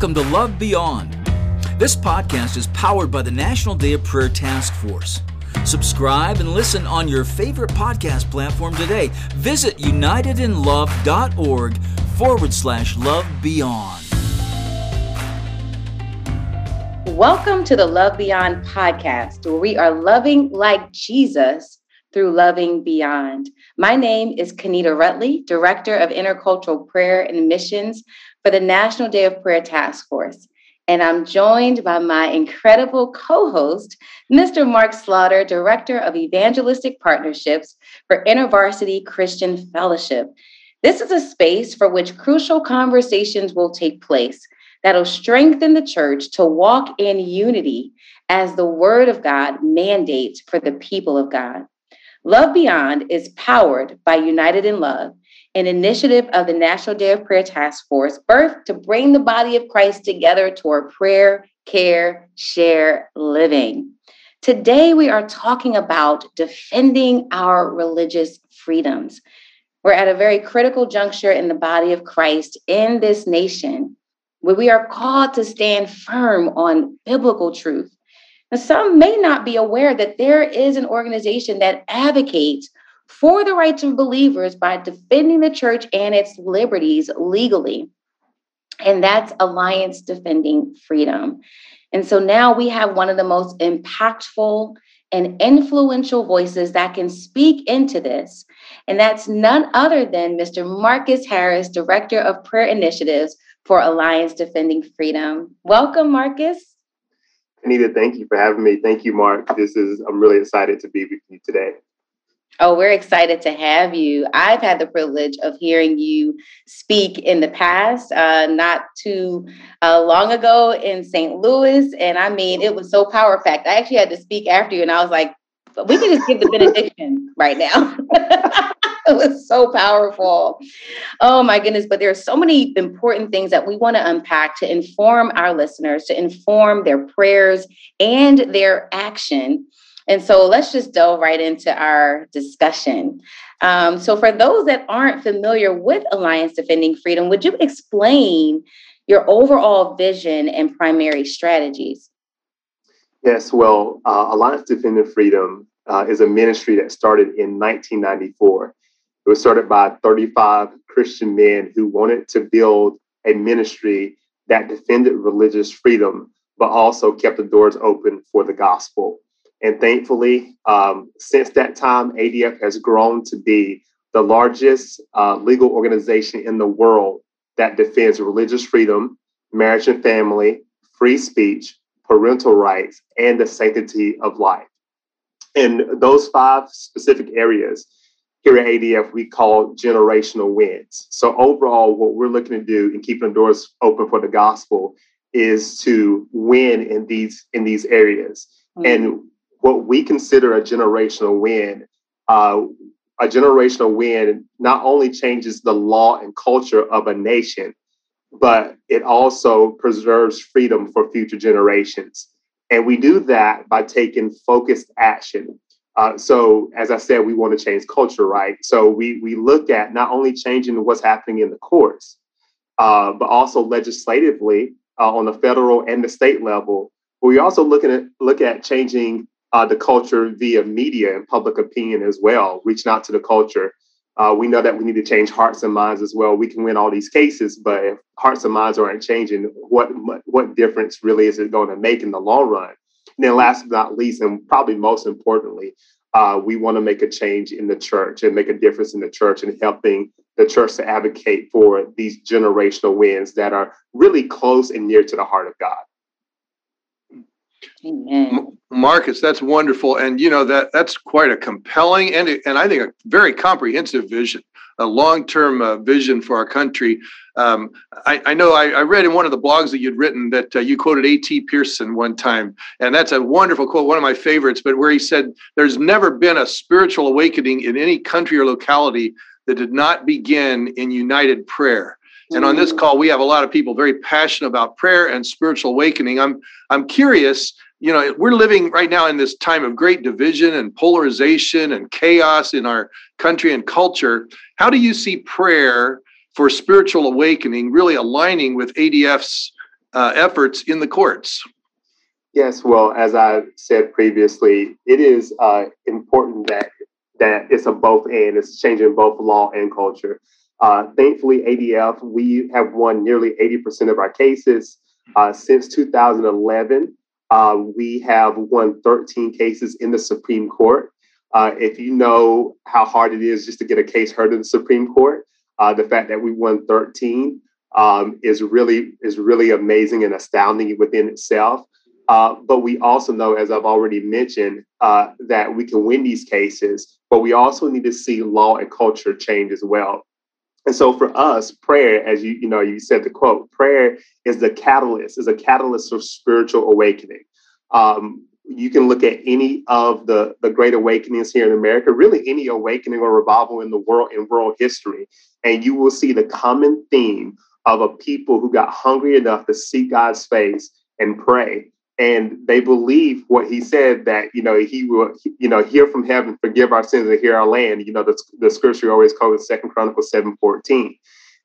Welcome to Love Beyond. This podcast is powered by the National Day of Prayer Task Force. Subscribe and listen on your favorite podcast platform today. Visit unitedinlove.org forward slash love beyond. Welcome to the Love Beyond podcast, where we are loving like Jesus through loving beyond. My name is Kanita Rutley, Director of Intercultural Prayer and Missions for the National Day of Prayer Task Force. And I'm joined by my incredible co host, Mr. Mark Slaughter, Director of Evangelistic Partnerships for InterVarsity Christian Fellowship. This is a space for which crucial conversations will take place that'll strengthen the church to walk in unity as the Word of God mandates for the people of God. Love Beyond is powered by United in Love an initiative of the National Day of Prayer Task Force, birthed to bring the body of Christ together toward prayer, care, share, living. Today, we are talking about defending our religious freedoms. We're at a very critical juncture in the body of Christ in this nation where we are called to stand firm on biblical truth. Now, some may not be aware that there is an organization that advocates for the rights of believers by defending the church and its liberties legally. And that's Alliance Defending Freedom. And so now we have one of the most impactful and influential voices that can speak into this. And that's none other than Mr. Marcus Harris, Director of Prayer Initiatives for Alliance Defending Freedom. Welcome, Marcus. Anita, thank you for having me. Thank you, Mark. This is, I'm really excited to be with you today. Oh, we're excited to have you. I've had the privilege of hearing you speak in the past, uh, not too uh, long ago in St. Louis. And I mean, it was so power packed. I actually had to speak after you, and I was like, we can just give the benediction right now. it was so powerful. Oh my goodness. But there are so many important things that we want to unpack to inform our listeners, to inform their prayers and their action and so let's just delve right into our discussion. Um, so, for those that aren't familiar with Alliance Defending Freedom, would you explain your overall vision and primary strategies? Yes, well, uh, Alliance Defending Freedom uh, is a ministry that started in 1994. It was started by 35 Christian men who wanted to build a ministry that defended religious freedom, but also kept the doors open for the gospel. And thankfully, um, since that time, ADF has grown to be the largest uh, legal organization in the world that defends religious freedom, marriage and family, free speech, parental rights, and the sanctity of life. In those five specific areas, here at ADF, we call generational wins. So, overall, what we're looking to do in keeping the doors open for the gospel is to win in these in these areas. Mm-hmm. And what we consider a generational win, uh, a generational win not only changes the law and culture of a nation, but it also preserves freedom for future generations. And we do that by taking focused action. Uh, so, as I said, we want to change culture, right? So, we, we look at not only changing what's happening in the courts, uh, but also legislatively uh, on the federal and the state level. But we also looking at look at changing uh, the culture via media and public opinion as well, reaching out to the culture. Uh, we know that we need to change hearts and minds as well. We can win all these cases, but if hearts and minds aren't changing, what what difference really is it going to make in the long run? And then, last but not least, and probably most importantly, uh, we want to make a change in the church and make a difference in the church and helping the church to advocate for these generational wins that are really close and near to the heart of God. Amen. Marcus, that's wonderful, and you know that that's quite a compelling and and I think a very comprehensive vision, a long term uh, vision for our country. Um, I, I, know I, I, read in one of the blogs that you'd written that uh, you quoted A.T. Pierson one time, and that's a wonderful quote, one of my favorites. But where he said, "There's never been a spiritual awakening in any country or locality that did not begin in united prayer." And on this mm. call, we have a lot of people very passionate about prayer and spiritual awakening. I'm I'm curious, you know, we're living right now in this time of great division and polarization and chaos in our country and culture. How do you see prayer for spiritual awakening really aligning with ADF's uh, efforts in the courts. Yes, well, as I said previously, it is uh, important that that it's a both and it's changing both law and culture. Uh, thankfully, ADF we have won nearly 80% of our cases uh, since 2011. Uh, we have won 13 cases in the Supreme Court. Uh, if you know how hard it is just to get a case heard in the Supreme Court, uh, the fact that we won 13 um, is really is really amazing and astounding within itself. Uh, but we also know, as I've already mentioned, uh, that we can win these cases, but we also need to see law and culture change as well. And so for us, prayer, as you you know, you said the quote, prayer is the catalyst, is a catalyst for spiritual awakening. Um, you can look at any of the, the great awakenings here in America, really any awakening or revival in the world in world history, and you will see the common theme of a people who got hungry enough to seek God's face and pray. And they believe what he said that, you know, he will, you know, hear from heaven, forgive our sins and hear our land. You know, the, the scripture always quotes Second Chronicles 7 14.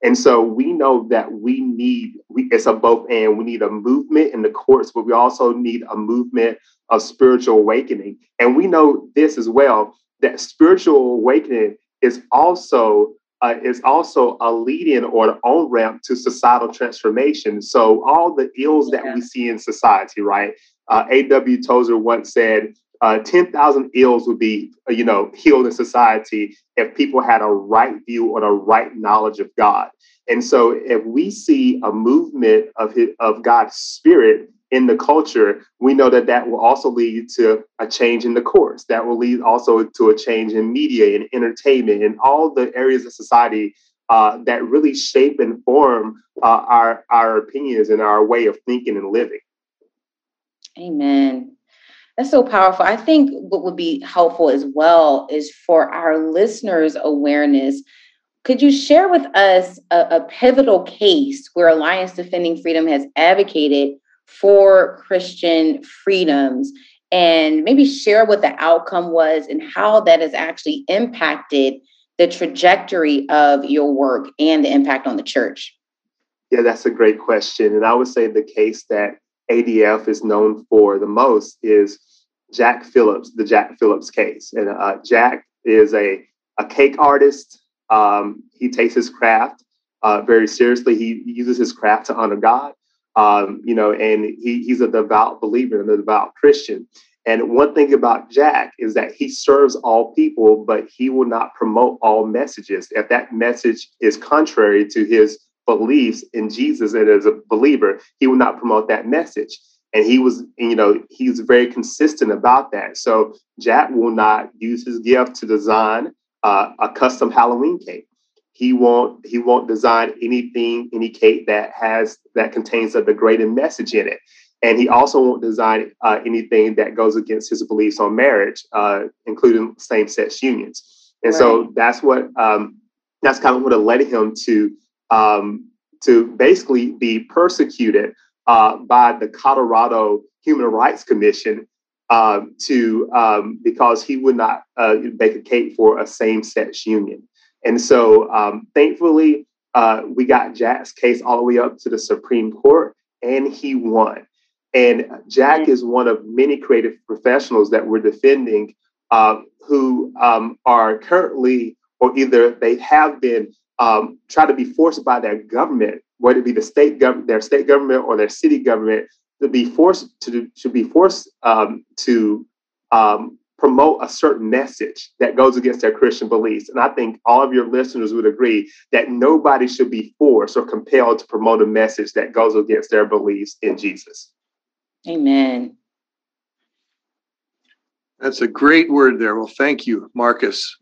And so we know that we need, we, it's a both and we need a movement in the courts, but we also need a movement of spiritual awakening. And we know this as well, that spiritual awakening is also uh, is also a lead-in or an on-ramp to societal transformation. So all the ills yeah. that we see in society, right? Uh, A.W. Tozer once said, uh, 10,000 ills would be, uh, you know, healed in society if people had a right view or a right knowledge of God. And so if we see a movement of, his, of God's spirit in the culture, we know that that will also lead to a change in the course. That will lead also to a change in media and entertainment and all the areas of society uh, that really shape and form uh, our our opinions and our way of thinking and living. Amen. That's so powerful. I think what would be helpful as well is for our listeners' awareness. Could you share with us a, a pivotal case where Alliance Defending Freedom has advocated for Christian freedoms and maybe share what the outcome was and how that has actually impacted the trajectory of your work and the impact on the church? Yeah, that's a great question. And I would say the case that ADF is known for the most is Jack Phillips, the Jack Phillips case. And uh, Jack is a, a cake artist. Um, he takes his craft uh, very seriously. He uses his craft to honor God um, you know, and he, he's a devout believer and a devout Christian. And one thing about Jack is that he serves all people, but he will not promote all messages. If that message is contrary to his beliefs in Jesus and as a believer, he will not promote that message. And he was, you know, he's very consistent about that. So Jack will not use his gift to design uh, a custom Halloween cake he won't he won't design anything any cake that has that contains a degrading message in it. And he also won't design uh, anything that goes against his beliefs on marriage uh, including same-sex unions. And right. so that's what um, that's kind of what led him to um, to basically be persecuted uh, by the colorado human rights commission um, to um, because he would not uh, bake a cake for a same-sex union and so, um, thankfully, uh, we got Jack's case all the way up to the Supreme Court, and he won. And Jack is one of many creative professionals that we're defending uh, who um, are currently, or either they have been, um, try to be forced by their government, whether it be the state government, their state government or their city government, to be forced to to be forced um, to um, promote a certain message that goes against their Christian beliefs. And I think all of your listeners would agree that nobody should be forced or compelled to promote a message that goes against their beliefs in Jesus. Amen. That's a great word there. Well, thank you, Marcus.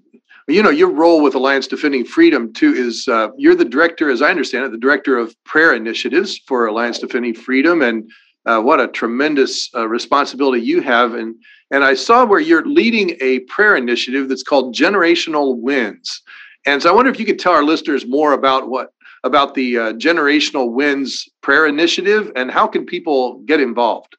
You know, your role with Alliance Defending Freedom, too, is uh, you're the director, as I understand it, the director of prayer initiatives for Alliance Defending Freedom. And uh, what a tremendous uh, responsibility you have. And and I saw where you're leading a prayer initiative that's called Generational Wins. And so I wonder if you could tell our listeners more about what about the uh, Generational Wins prayer initiative and how can people get involved?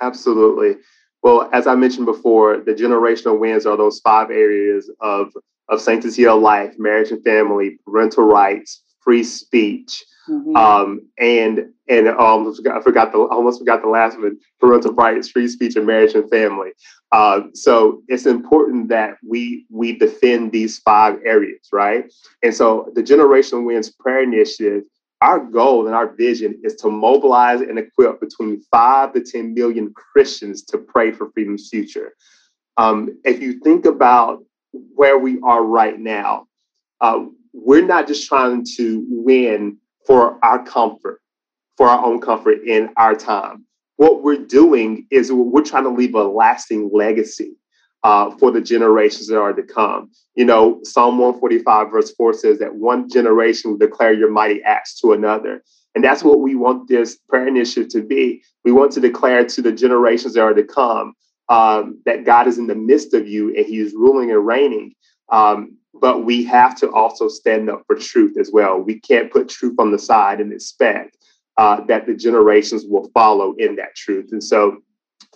Absolutely. Well, as I mentioned before, the generational wins are those five areas of, of sanctity of life, marriage and family, parental rights, free speech, mm-hmm. um, and and um, I forgot the almost forgot the last one. Parental rights, free speech, and marriage and family. Uh, so it's important that we we defend these five areas, right? And so the Generation Wins Prayer Initiative our goal and our vision is to mobilize and equip between five to 10 million Christians to pray for freedom's future. Um, if you think about where we are right now, uh, we're not just trying to win for our comfort, for our own comfort in our time. What we're doing is we're trying to leave a lasting legacy uh, for the generations that are to come. You know, Psalm 145, verse 4 says that one generation will declare your mighty acts to another. And that's what we want this prayer initiative to be. We want to declare to the generations that are to come um, that God is in the midst of you and He is ruling and reigning. Um, but we have to also stand up for truth as well. We can't put truth on the side and expect uh, that the generations will follow in that truth. And so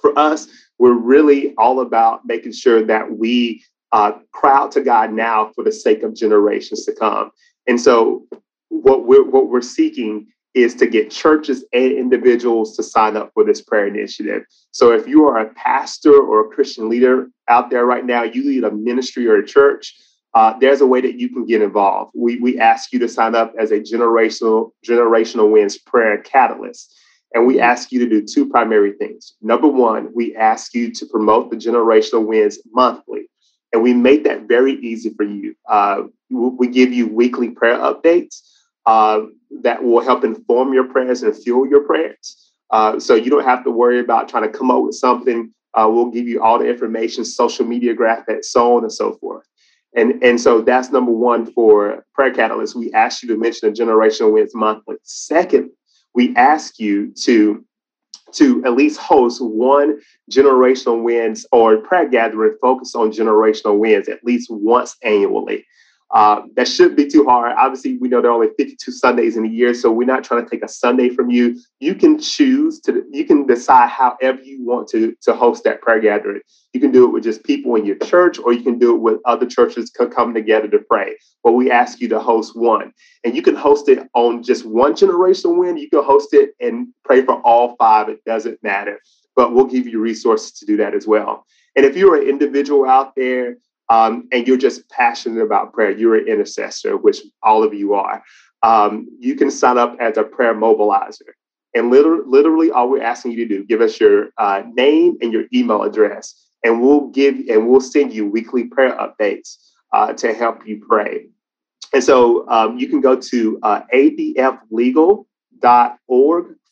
for us, we're really all about making sure that we uh, out to God now for the sake of generations to come. And so, what we're what we're seeking is to get churches and individuals to sign up for this prayer initiative. So, if you are a pastor or a Christian leader out there right now, you lead a ministry or a church. Uh, there's a way that you can get involved. We, we ask you to sign up as a generational generational wins prayer catalyst. And we ask you to do two primary things. Number one, we ask you to promote the generational wins monthly. And we make that very easy for you. Uh, we give you weekly prayer updates uh, that will help inform your prayers and fuel your prayers. Uh, so you don't have to worry about trying to come up with something. Uh, we'll give you all the information, social media graphics, so on and so forth. And, and so that's number one for Prayer Catalyst. We ask you to mention a generational wins monthly. Second, we ask you to to at least host one generational wins or prayer gathering focused on generational wins at least once annually. Uh, that shouldn't be too hard. Obviously, we know there are only 52 Sundays in a year, so we're not trying to take a Sunday from you. You can choose to, you can decide however you want to, to host that prayer gathering. You can do it with just people in your church, or you can do it with other churches coming together to pray. But we ask you to host one, and you can host it on just one generational win. You can host it and pray for all five. It doesn't matter, but we'll give you resources to do that as well. And if you're an individual out there um, and you're just passionate about prayer, you're an intercessor, which all of you are, um, you can sign up as a prayer mobilizer. And literally, literally, all we're asking you to do, give us your uh, name and your email address, and we'll give and we'll send you weekly prayer updates uh, to help you pray. And so um, you can go to uh, adflegal.org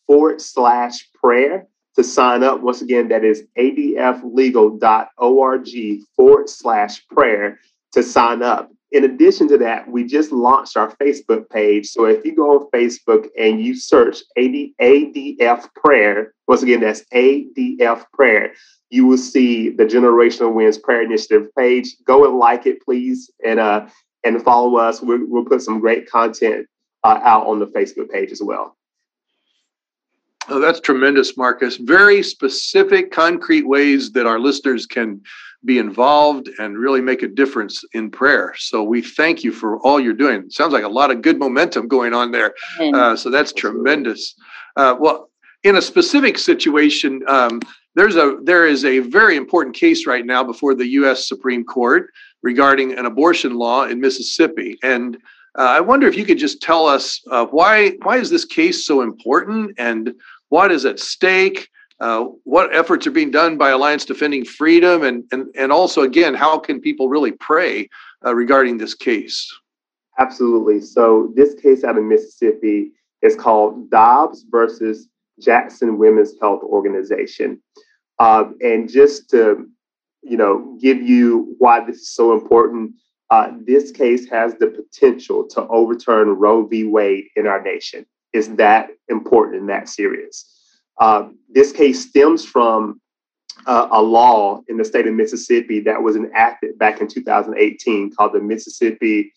forward slash prayer to sign up. Once again, that is adflegal.org forward slash prayer to sign up. In addition to that, we just launched our Facebook page. So if you go on Facebook and you search AD, ADF prayer, once again, that's ADF prayer, you will see the Generational Wins Prayer Initiative page. Go and like it, please, and uh, and follow us. We'll, we'll put some great content uh, out on the Facebook page as well. Oh, that's tremendous, Marcus. Very specific, concrete ways that our listeners can be involved and really make a difference in prayer. So we thank you for all you're doing. It sounds like a lot of good momentum going on there. Uh, so that's tremendous. Uh, well, in a specific situation, um, there's a there is a very important case right now before the U.S. Supreme Court regarding an abortion law in Mississippi, and uh, I wonder if you could just tell us uh, why why is this case so important and what is at stake, uh, what efforts are being done by Alliance Defending Freedom, and and and also again, how can people really pray uh, regarding this case? Absolutely. So this case out of Mississippi is called Dobbs versus Jackson Women's Health Organization, uh, and just to you know give you why this is so important. Uh, this case has the potential to overturn Roe v. Wade in our nation is that important and that serious. Uh, this case stems from uh, a law in the state of Mississippi that was enacted back in 2018 called the Mississippi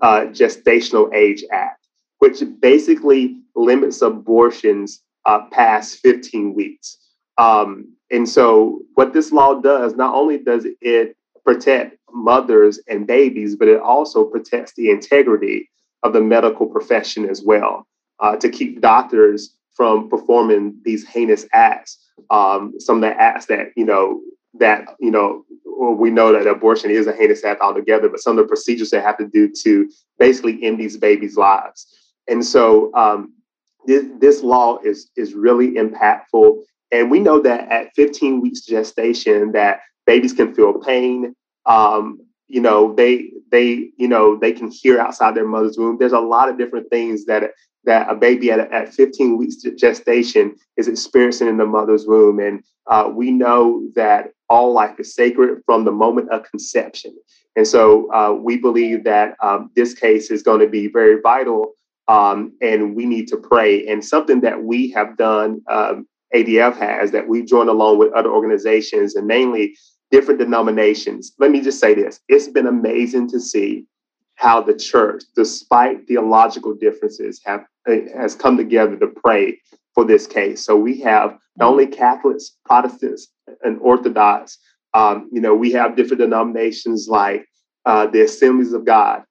uh, Gestational Age Act, which basically limits abortions uh, past 15 weeks. Um, and so, what this law does, not only does it protect mothers and babies, but it also protects the integrity of the medical profession as well uh, to keep doctors from performing these heinous acts. Um, some of the acts that you know that you know we know that abortion is a heinous act altogether, but some of the procedures they have to do to basically end these babies' lives. And so um, this, this law is is really impactful. And we know that at 15 weeks gestation, that babies can feel pain. Um, you know, they they you know they can hear outside their mother's womb. There's a lot of different things that that a baby at, at 15 weeks gestation is experiencing in the mother's womb. And uh, we know that all life is sacred from the moment of conception. And so uh, we believe that um, this case is going to be very vital um, and we need to pray. And something that we have done, um, ADF has, that we've joined along with other organizations and mainly different denominations. Let me just say this it's been amazing to see how the church, despite theological differences, have has come together to pray for this case. So we have not only Catholics, Protestants, and Orthodox. Um, you know, we have different denominations like uh, the Assemblies of God,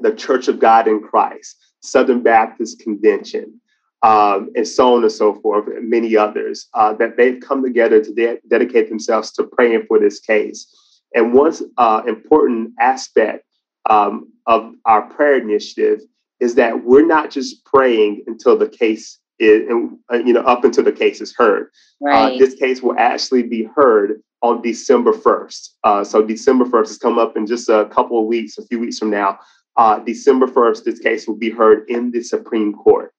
the Church of God in Christ, Southern Baptist Convention, um, and so on and so forth, and many others uh, that they've come together to de- dedicate themselves to praying for this case. And one uh, important aspect um, of our prayer initiative is that we're not just praying until the case is, uh, you know, up until the case is heard. Uh, right. Uh, this case will actually be heard on December 1st. Uh, so December 1st is come up in just a couple of weeks, a few weeks from now. Uh, December 1st, this case will be heard in the Supreme Court.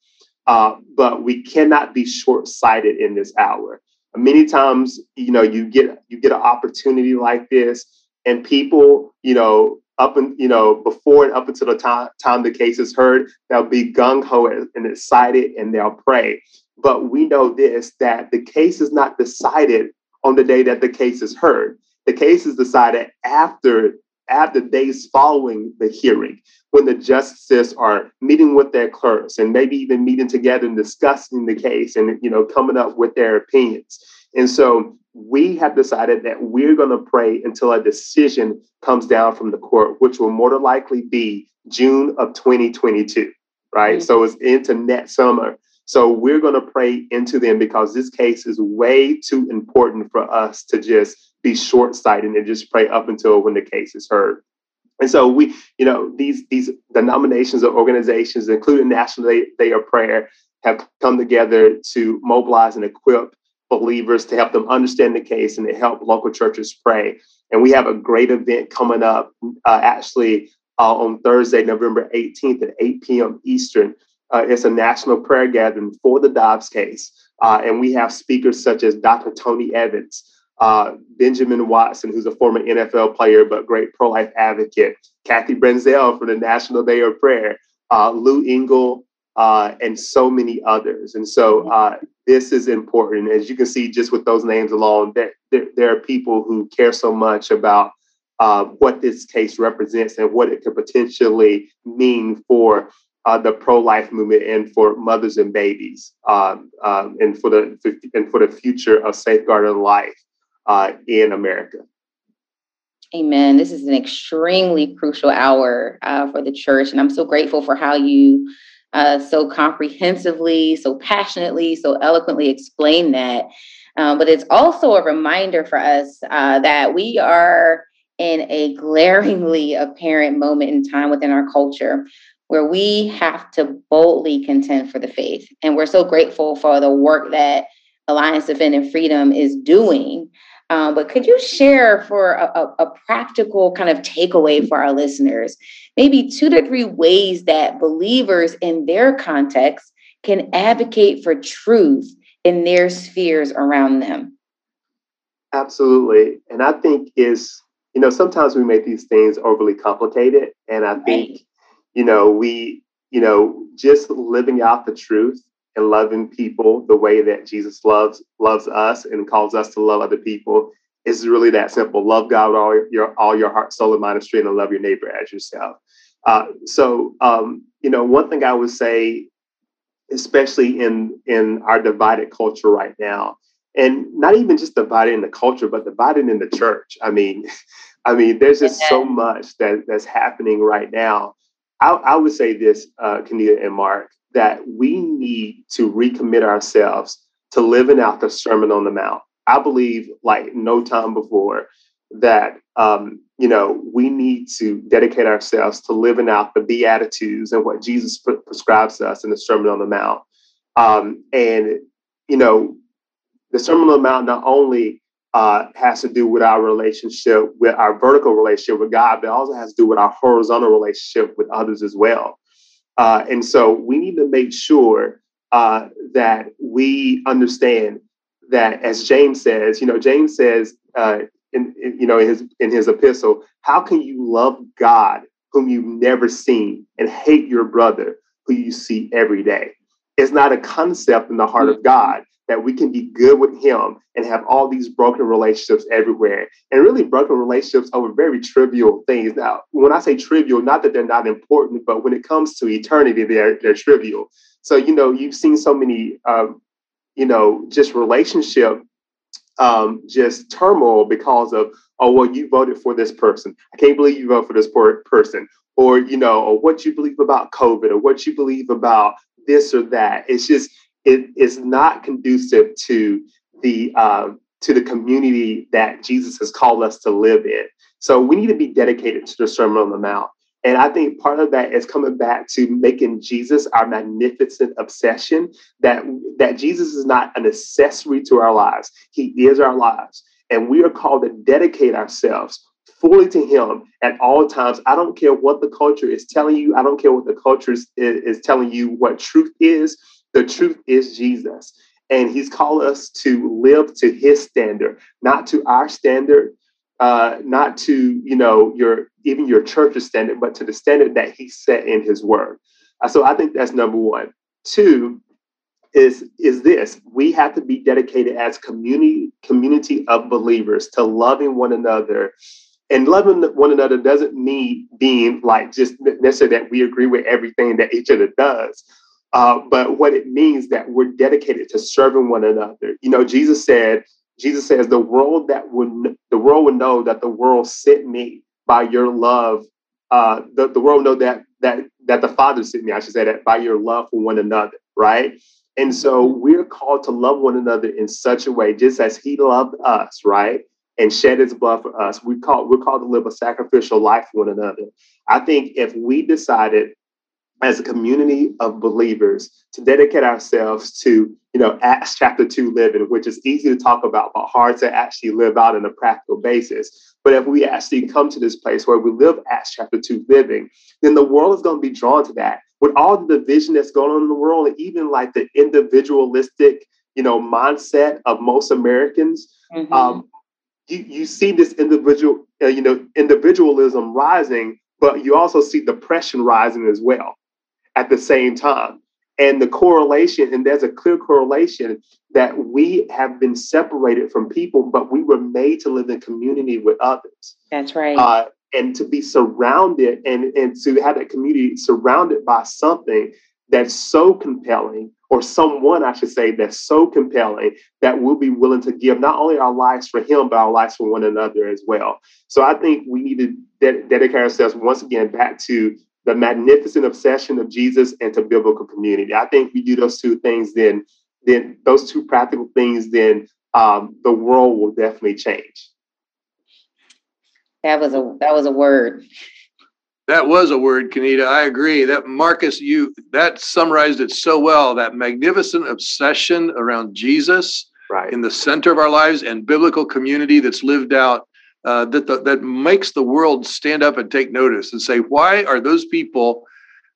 Uh, but we cannot be short-sighted in this hour. Many times, you know, you get you get an opportunity like this, and people, you know, up and you know before and up until the time, time the case is heard they'll be gung-ho and excited and they'll pray. But we know this that the case is not decided on the day that the case is heard. The case is decided after after days following the hearing when the justices are meeting with their clerks and maybe even meeting together and discussing the case and you know coming up with their opinions and so we have decided that we're going to pray until a decision comes down from the court, which will more than likely be June of 2022, right? Mm-hmm. So it's into next summer. So we're going to pray into them because this case is way too important for us to just be short sighted and just pray up until when the case is heard. And so we, you know, these these denominations or organizations, including National Day, Day of Prayer, have come together to mobilize and equip believers to help them understand the case and to help local churches pray. And we have a great event coming up uh, actually uh, on Thursday, November 18th at 8 p.m. Eastern. Uh, it's a national prayer gathering for the Dobbs case. Uh, and we have speakers such as Dr. Tony Evans, uh, Benjamin Watson, who's a former NFL player but great pro life advocate, Kathy Branzell from the National Day of Prayer, uh, Lou Engle, uh, and so many others. And so mm-hmm. uh, this is important. As you can see, just with those names alone, there, there, there are people who care so much about uh, what this case represents and what it could potentially mean for uh, the pro-life movement and for mothers and babies, um, um, and for the and for the future of safeguarding life uh, in America. Amen. This is an extremely crucial hour uh, for the church, and I'm so grateful for how you uh, so comprehensively, so passionately, so eloquently explain that. Um, but it's also a reminder for us uh, that we are in a glaringly apparent moment in time within our culture where we have to boldly contend for the faith. And we're so grateful for the work that Alliance Defending Freedom is doing um, but could you share for a, a, a, practical kind of takeaway for our listeners, maybe two to three ways that believers in their context can advocate for truth in their spheres around them? Absolutely. And I think is, you know, sometimes we make these things overly complicated. And I think, you know, we, you know, just living out the truth and loving people the way that Jesus loves loves us and calls us to love other people is really that simple. Love God with all your all your heart, soul, and mind and strength, and love your neighbor as yourself. Uh, so, um, you know, one thing I would say, especially in in our divided culture right now, and not even just divided in the culture, but divided in the church. I mean, I mean, there's just so much that that's happening right now I, I would say this, uh, Kenita and Mark, that we need to recommit ourselves to living out the Sermon on the Mount. I believe, like no time before, that um, you know we need to dedicate ourselves to living out the Beatitudes and what Jesus pre- prescribes us in the Sermon on the Mount. Um, and you know, the Sermon on the Mount not only uh, has to do with our relationship, with our vertical relationship with God, but also has to do with our horizontal relationship with others as well. Uh, and so we need to make sure uh, that we understand that, as James says, you know, James says uh, in, in, you know in his in his epistle, how can you love God whom you've never seen and hate your brother who you see every day? It's not a concept in the heart of God that we can be good with him and have all these broken relationships everywhere. And really broken relationships over very trivial things. Now when i say trivial not that they're not important but when it comes to eternity they're, they're trivial. So you know you've seen so many um, you know just relationship um, just turmoil because of oh well you voted for this person. I can't believe you voted for this poor person. Or you know or what you believe about covid or what you believe about this or that. It's just it is not conducive to the uh, to the community that Jesus has called us to live in. So we need to be dedicated to the Sermon on the Mount. And I think part of that is coming back to making Jesus our magnificent obsession, that, that Jesus is not an accessory to our lives. He is our lives. And we are called to dedicate ourselves fully to Him at all times. I don't care what the culture is telling you. I don't care what the culture is, is telling you what truth is. The truth is Jesus. And he's called us to live to his standard, not to our standard, uh, not to, you know, your even your church's standard, but to the standard that he set in his word. Uh, so I think that's number one. Two is is this we have to be dedicated as community community of believers to loving one another and loving one another doesn't mean being like just necessarily that we agree with everything that each other does uh, but what it means that we're dedicated to serving one another. You know, Jesus said, Jesus says, the world that would the world would know that the world sent me by your love. Uh, the, the world know that that that the Father sent me, I should say that by your love for one another, right? And so we're called to love one another in such a way, just as He loved us, right? And shed His blood for us. We call we're called to live a sacrificial life for one another. I think if we decided as a community of believers to dedicate ourselves to, you know, Acts chapter 2 living, which is easy to talk about, but hard to actually live out on a practical basis. But if we actually come to this place where we live Acts chapter 2 living, then the world is going to be drawn to that. With all the division that's going on in the world, and even like the individualistic, you know, mindset of most Americans, mm-hmm. um, you, you see this individual, uh, you know, individualism rising, but you also see depression rising as well at the same time. And the correlation, and there's a clear correlation that we have been separated from people, but we were made to live in community with others. That's right. Uh, and to be surrounded and, and to have that community surrounded by something that's so compelling, or someone, I should say, that's so compelling that we'll be willing to give not only our lives for Him, but our lives for one another as well. So I think we need to ded- dedicate ourselves once again back to the magnificent obsession of Jesus and to biblical community. I think we do those two things, then then those two practical things, then um, the world will definitely change. That was a that was a word. That was a word, Kenita. I agree. That Marcus, you that summarized it so well. That magnificent obsession around Jesus right. in the center of our lives and biblical community that's lived out uh, that the, that makes the world stand up and take notice and say, why are those people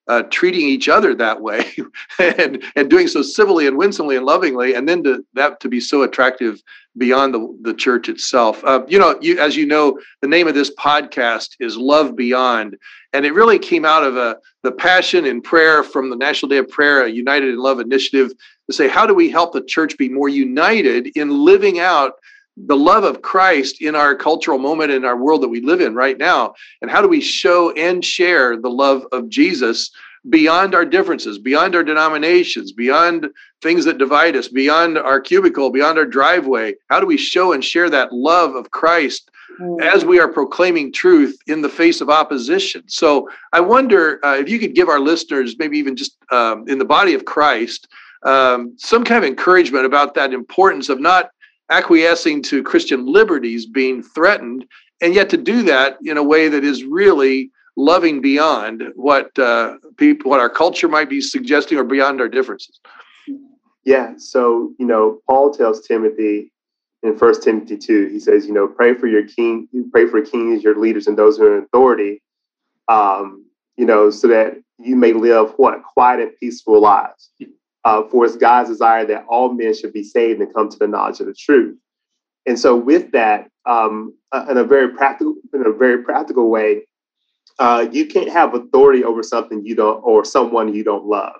uh, treating each other that way and and doing so civilly and winsomely and lovingly, and then to that to be so attractive beyond the, the church itself. Uh, you know, you as you know, the name of this podcast is Love Beyond, and it really came out of a uh, the passion and prayer from the National Day of Prayer, a United in Love initiative, to say how do we help the church be more united in living out the love of Christ in our cultural moment in our world that we live in right now? And how do we show and share the love of Jesus beyond our differences, beyond our denominations, beyond things that divide us, beyond our cubicle, beyond our driveway? How do we show and share that love of Christ mm. as we are proclaiming truth in the face of opposition. So I wonder uh, if you could give our listeners, maybe even just um, in the body of Christ, um, some kind of encouragement about that importance of not acquiescing to Christian liberties being threatened, and yet to do that in a way that is really loving beyond what uh, people, what our culture might be suggesting, or beyond our differences. Yeah. So you know, Paul tells Timothy in First Timothy two, he says, you know, pray for your king, pray for kings, your leaders, and those who are in authority. Um, you know, so that you may live what quiet and peaceful lives. Uh, for it's God's desire that all men should be saved and come to the knowledge of the truth. And so, with that, um, uh, in a very practical, in a very practical way, uh, you can't have authority over something you don't or someone you don't love.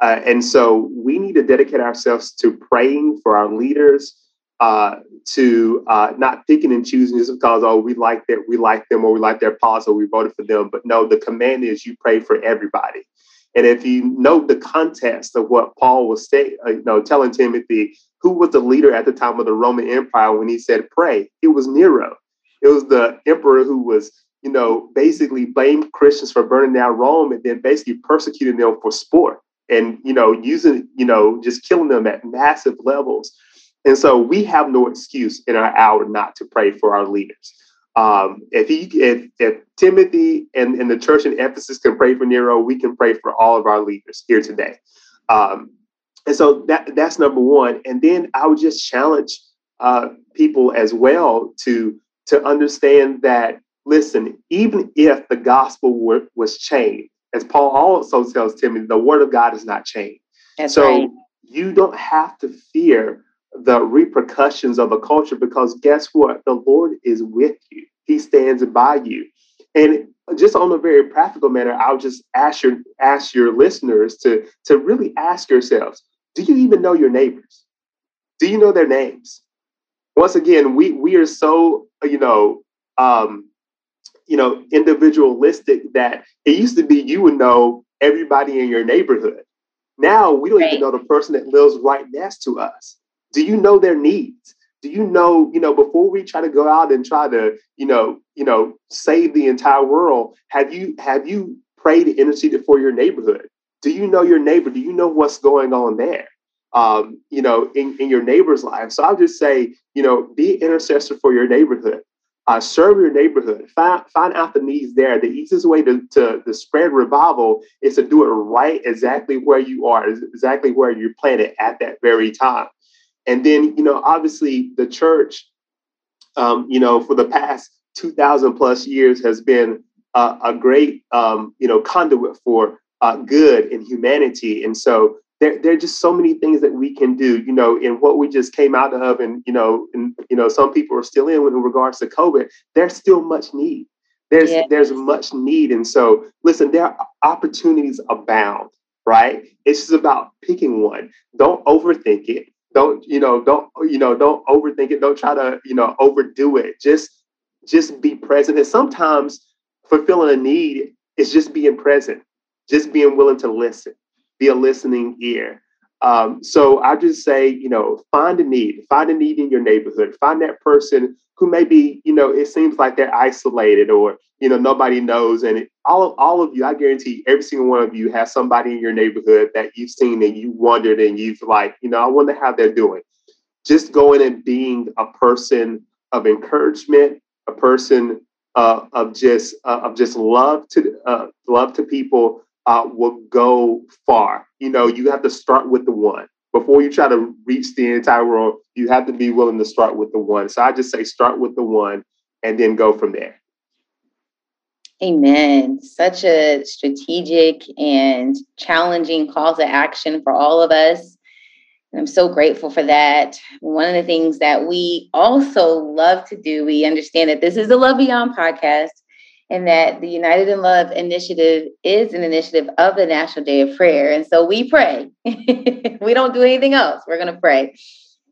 Uh, and so we need to dedicate ourselves to praying for our leaders, uh, to uh, not picking and choosing just because oh we like that we like them or we like their policy or we voted for them. But no, the command is you pray for everybody. And if you know the context of what Paul was say, uh, you know, telling Timothy, who was the leader at the time of the Roman Empire when he said pray, it was Nero. It was the emperor who was you know, basically blamed Christians for burning down Rome and then basically persecuting them for sport and, you know, using, you know, just killing them at massive levels. And so we have no excuse in our hour not to pray for our leaders. Um, if he, if, if Timothy and, and the church in Ephesus can pray for Nero, we can pray for all of our leaders here today. Um, and so that that's number one. And then I would just challenge uh, people as well to to understand that listen, even if the gospel were, was changed, as Paul also tells Timothy, the word of God is not changed. That's so right. you don't have to fear the repercussions of a culture because guess what? The Lord is with you. He stands by you. And just on a very practical manner, I'll just ask your ask your listeners to, to really ask yourselves, do you even know your neighbors? Do you know their names? Once again, we we are so, you know, um, you know, individualistic that it used to be you would know everybody in your neighborhood. Now we don't right. even know the person that lives right next to us. Do you know their needs? Do you know, you know, before we try to go out and try to, you know, you know, save the entire world, have you have you prayed and interceded for your neighborhood? Do you know your neighbor? Do you know what's going on there? Um, you know, in, in your neighbor's life. So I'll just say, you know, be intercessor for your neighborhood uh, serve your neighborhood, find, find out the needs there. The easiest way to, to, to spread revival is to do it right exactly where you are, exactly where you're planted at that very time. And then, you know, obviously the church, um, you know, for the past 2000 plus years has been uh, a great, um, you know, conduit for uh, good in humanity. And so there, there are just so many things that we can do, you know, in what we just came out of, and you know, and you know, some people are still in in regards to COVID. There's still much need. There's yeah. there's much need, and so listen, there are opportunities abound. Right? It's just about picking one. Don't overthink it. Don't you know? Don't you know? Don't overthink it. Don't try to you know overdo it. Just just be present. And sometimes fulfilling a need is just being present, just being willing to listen be a listening ear. Um, so I just say, you know, find a need, find a need in your neighborhood, find that person who maybe, you know, it seems like they're isolated or, you know, nobody knows. And it, all of all of you, I guarantee every single one of you has somebody in your neighborhood that you've seen and you wondered and you've like, you know, I wonder how they're doing. Just going and being a person of encouragement, a person uh, of just uh, of just love to uh, love to people uh, will go far. You know, you have to start with the one. Before you try to reach the entire world, you have to be willing to start with the one. So I just say start with the one and then go from there. Amen. Such a strategic and challenging call to action for all of us. I'm so grateful for that. One of the things that we also love to do, we understand that this is a Love Beyond podcast and that the United in Love initiative is an initiative of the National Day of Prayer. And so we pray. we don't do anything else. We're going to pray.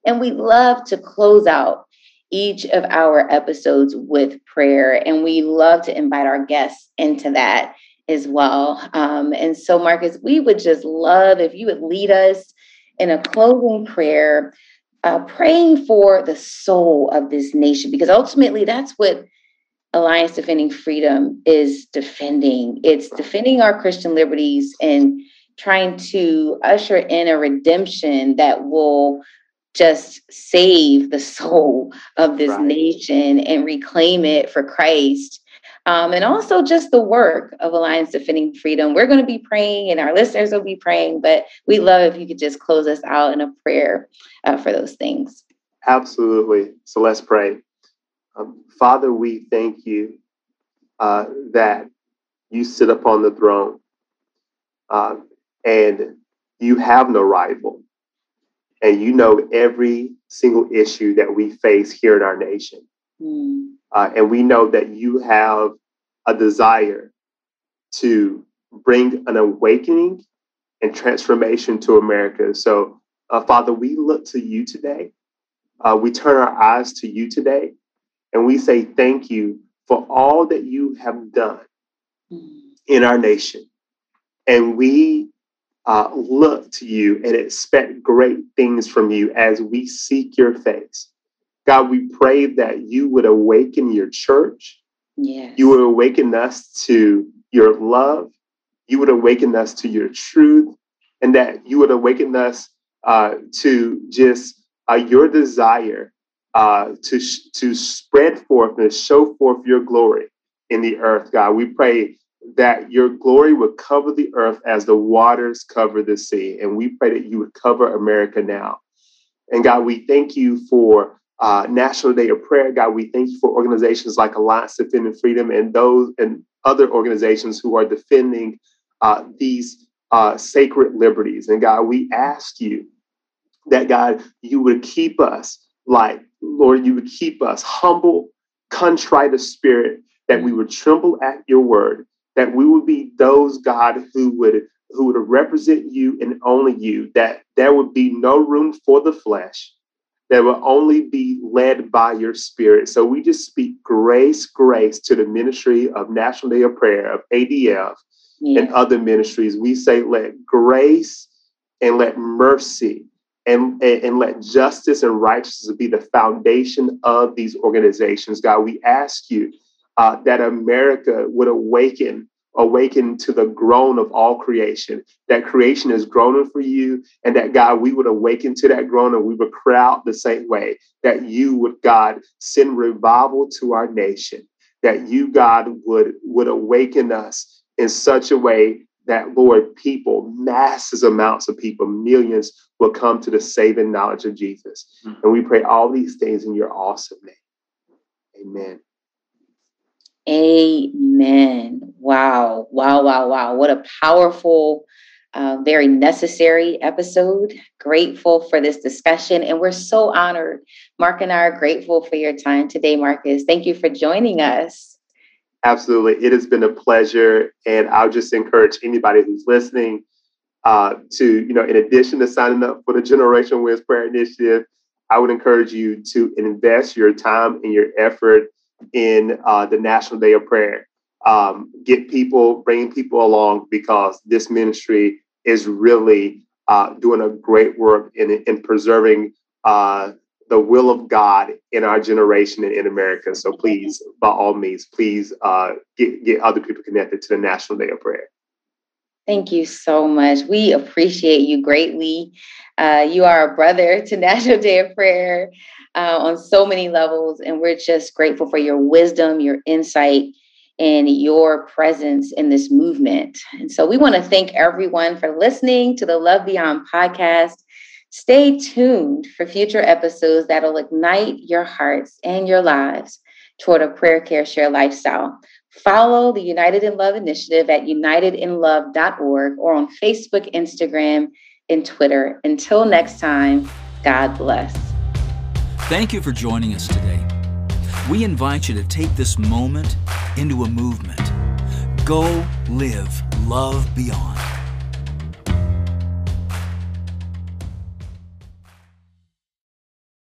And we love to close out each of our episodes with prayer. And we love to invite our guests into that as well. Um, and so, Marcus, we would just love if you would lead us in a closing prayer uh, praying for the soul of this nation, because ultimately that's what Alliance Defending Freedom is defending. It's defending our Christian liberties and trying to usher in a redemption that will just save the soul of this right. nation and reclaim it for Christ. Um, and also just the work of Alliance Defending Freedom. We're going to be praying, and our listeners will be praying, but we love if you could just close us out in a prayer uh, for those things. Absolutely. So let's pray. Um, Father, we thank you uh, that you sit upon the throne uh, and you have no rival and you know every single issue that we face here in our nation. Mm. Uh, and we know that you have a desire to bring an awakening and transformation to America. So, uh, Father, we look to you today. Uh, we turn our eyes to you today, and we say thank you for all that you have done mm. in our nation. And we uh, look to you and expect great things from you as we seek your face. God, we pray that you would awaken your church. Yes. You would awaken us to your love. You would awaken us to your truth, and that you would awaken us uh, to just uh, your desire uh, to, to spread forth and show forth your glory in the earth, God. We pray that your glory would cover the earth as the waters cover the sea. And we pray that you would cover America now. And God, we thank you for uh, National Day of Prayer. God, we thank you for organizations like Alliance Defending Freedom and those and other organizations who are defending uh, these uh, sacred liberties. And God, we ask you that, God, you would keep us like, Lord, you would keep us humble, contrite of spirit, that we would tremble at your word, that we would be those God who would who would represent you and only you, that there would be no room for the flesh, that will only be led by your spirit. So we just speak grace, grace to the ministry of National Day of Prayer, of ADF, yeah. and other ministries. We say, let grace and let mercy and, and, let justice and righteousness be the foundation of these organizations. God, we ask you uh, that America would awaken, awaken to the groan of all creation, that creation is groaning for you, and that God, we would awaken to that groan and we would cry out the same way, that you would, God, send revival to our nation, that you, God, would, would awaken us in such a way that, Lord, people, masses amounts of people, millions will come to the saving knowledge of Jesus. Mm-hmm. And we pray all these things in your awesome name. Amen. Amen. Wow. Wow. Wow. Wow. What a powerful, uh, very necessary episode. Grateful for this discussion. And we're so honored. Mark and I are grateful for your time today, Marcus. Thank you for joining us. Absolutely. It has been a pleasure. And I'll just encourage anybody who's listening uh, to, you know, in addition to signing up for the Generation Wins Prayer Initiative, I would encourage you to invest your time and your effort in uh, the National Day of Prayer. Um, get people, bring people along because this ministry is really uh, doing a great work in, in preserving uh, the will of God in our generation and in America. So please, by all means, please uh, get, get other people connected to the National Day of Prayer. Thank you so much. We appreciate you greatly. Uh, you are a brother to National Day of Prayer uh, on so many levels. And we're just grateful for your wisdom, your insight, and your presence in this movement. And so we want to thank everyone for listening to the Love Beyond podcast. Stay tuned for future episodes that'll ignite your hearts and your lives toward a prayer care share lifestyle. Follow the United in Love initiative at unitedinlove.org or on Facebook, Instagram, and Twitter. Until next time, God bless. Thank you for joining us today. We invite you to take this moment into a movement. Go live love beyond.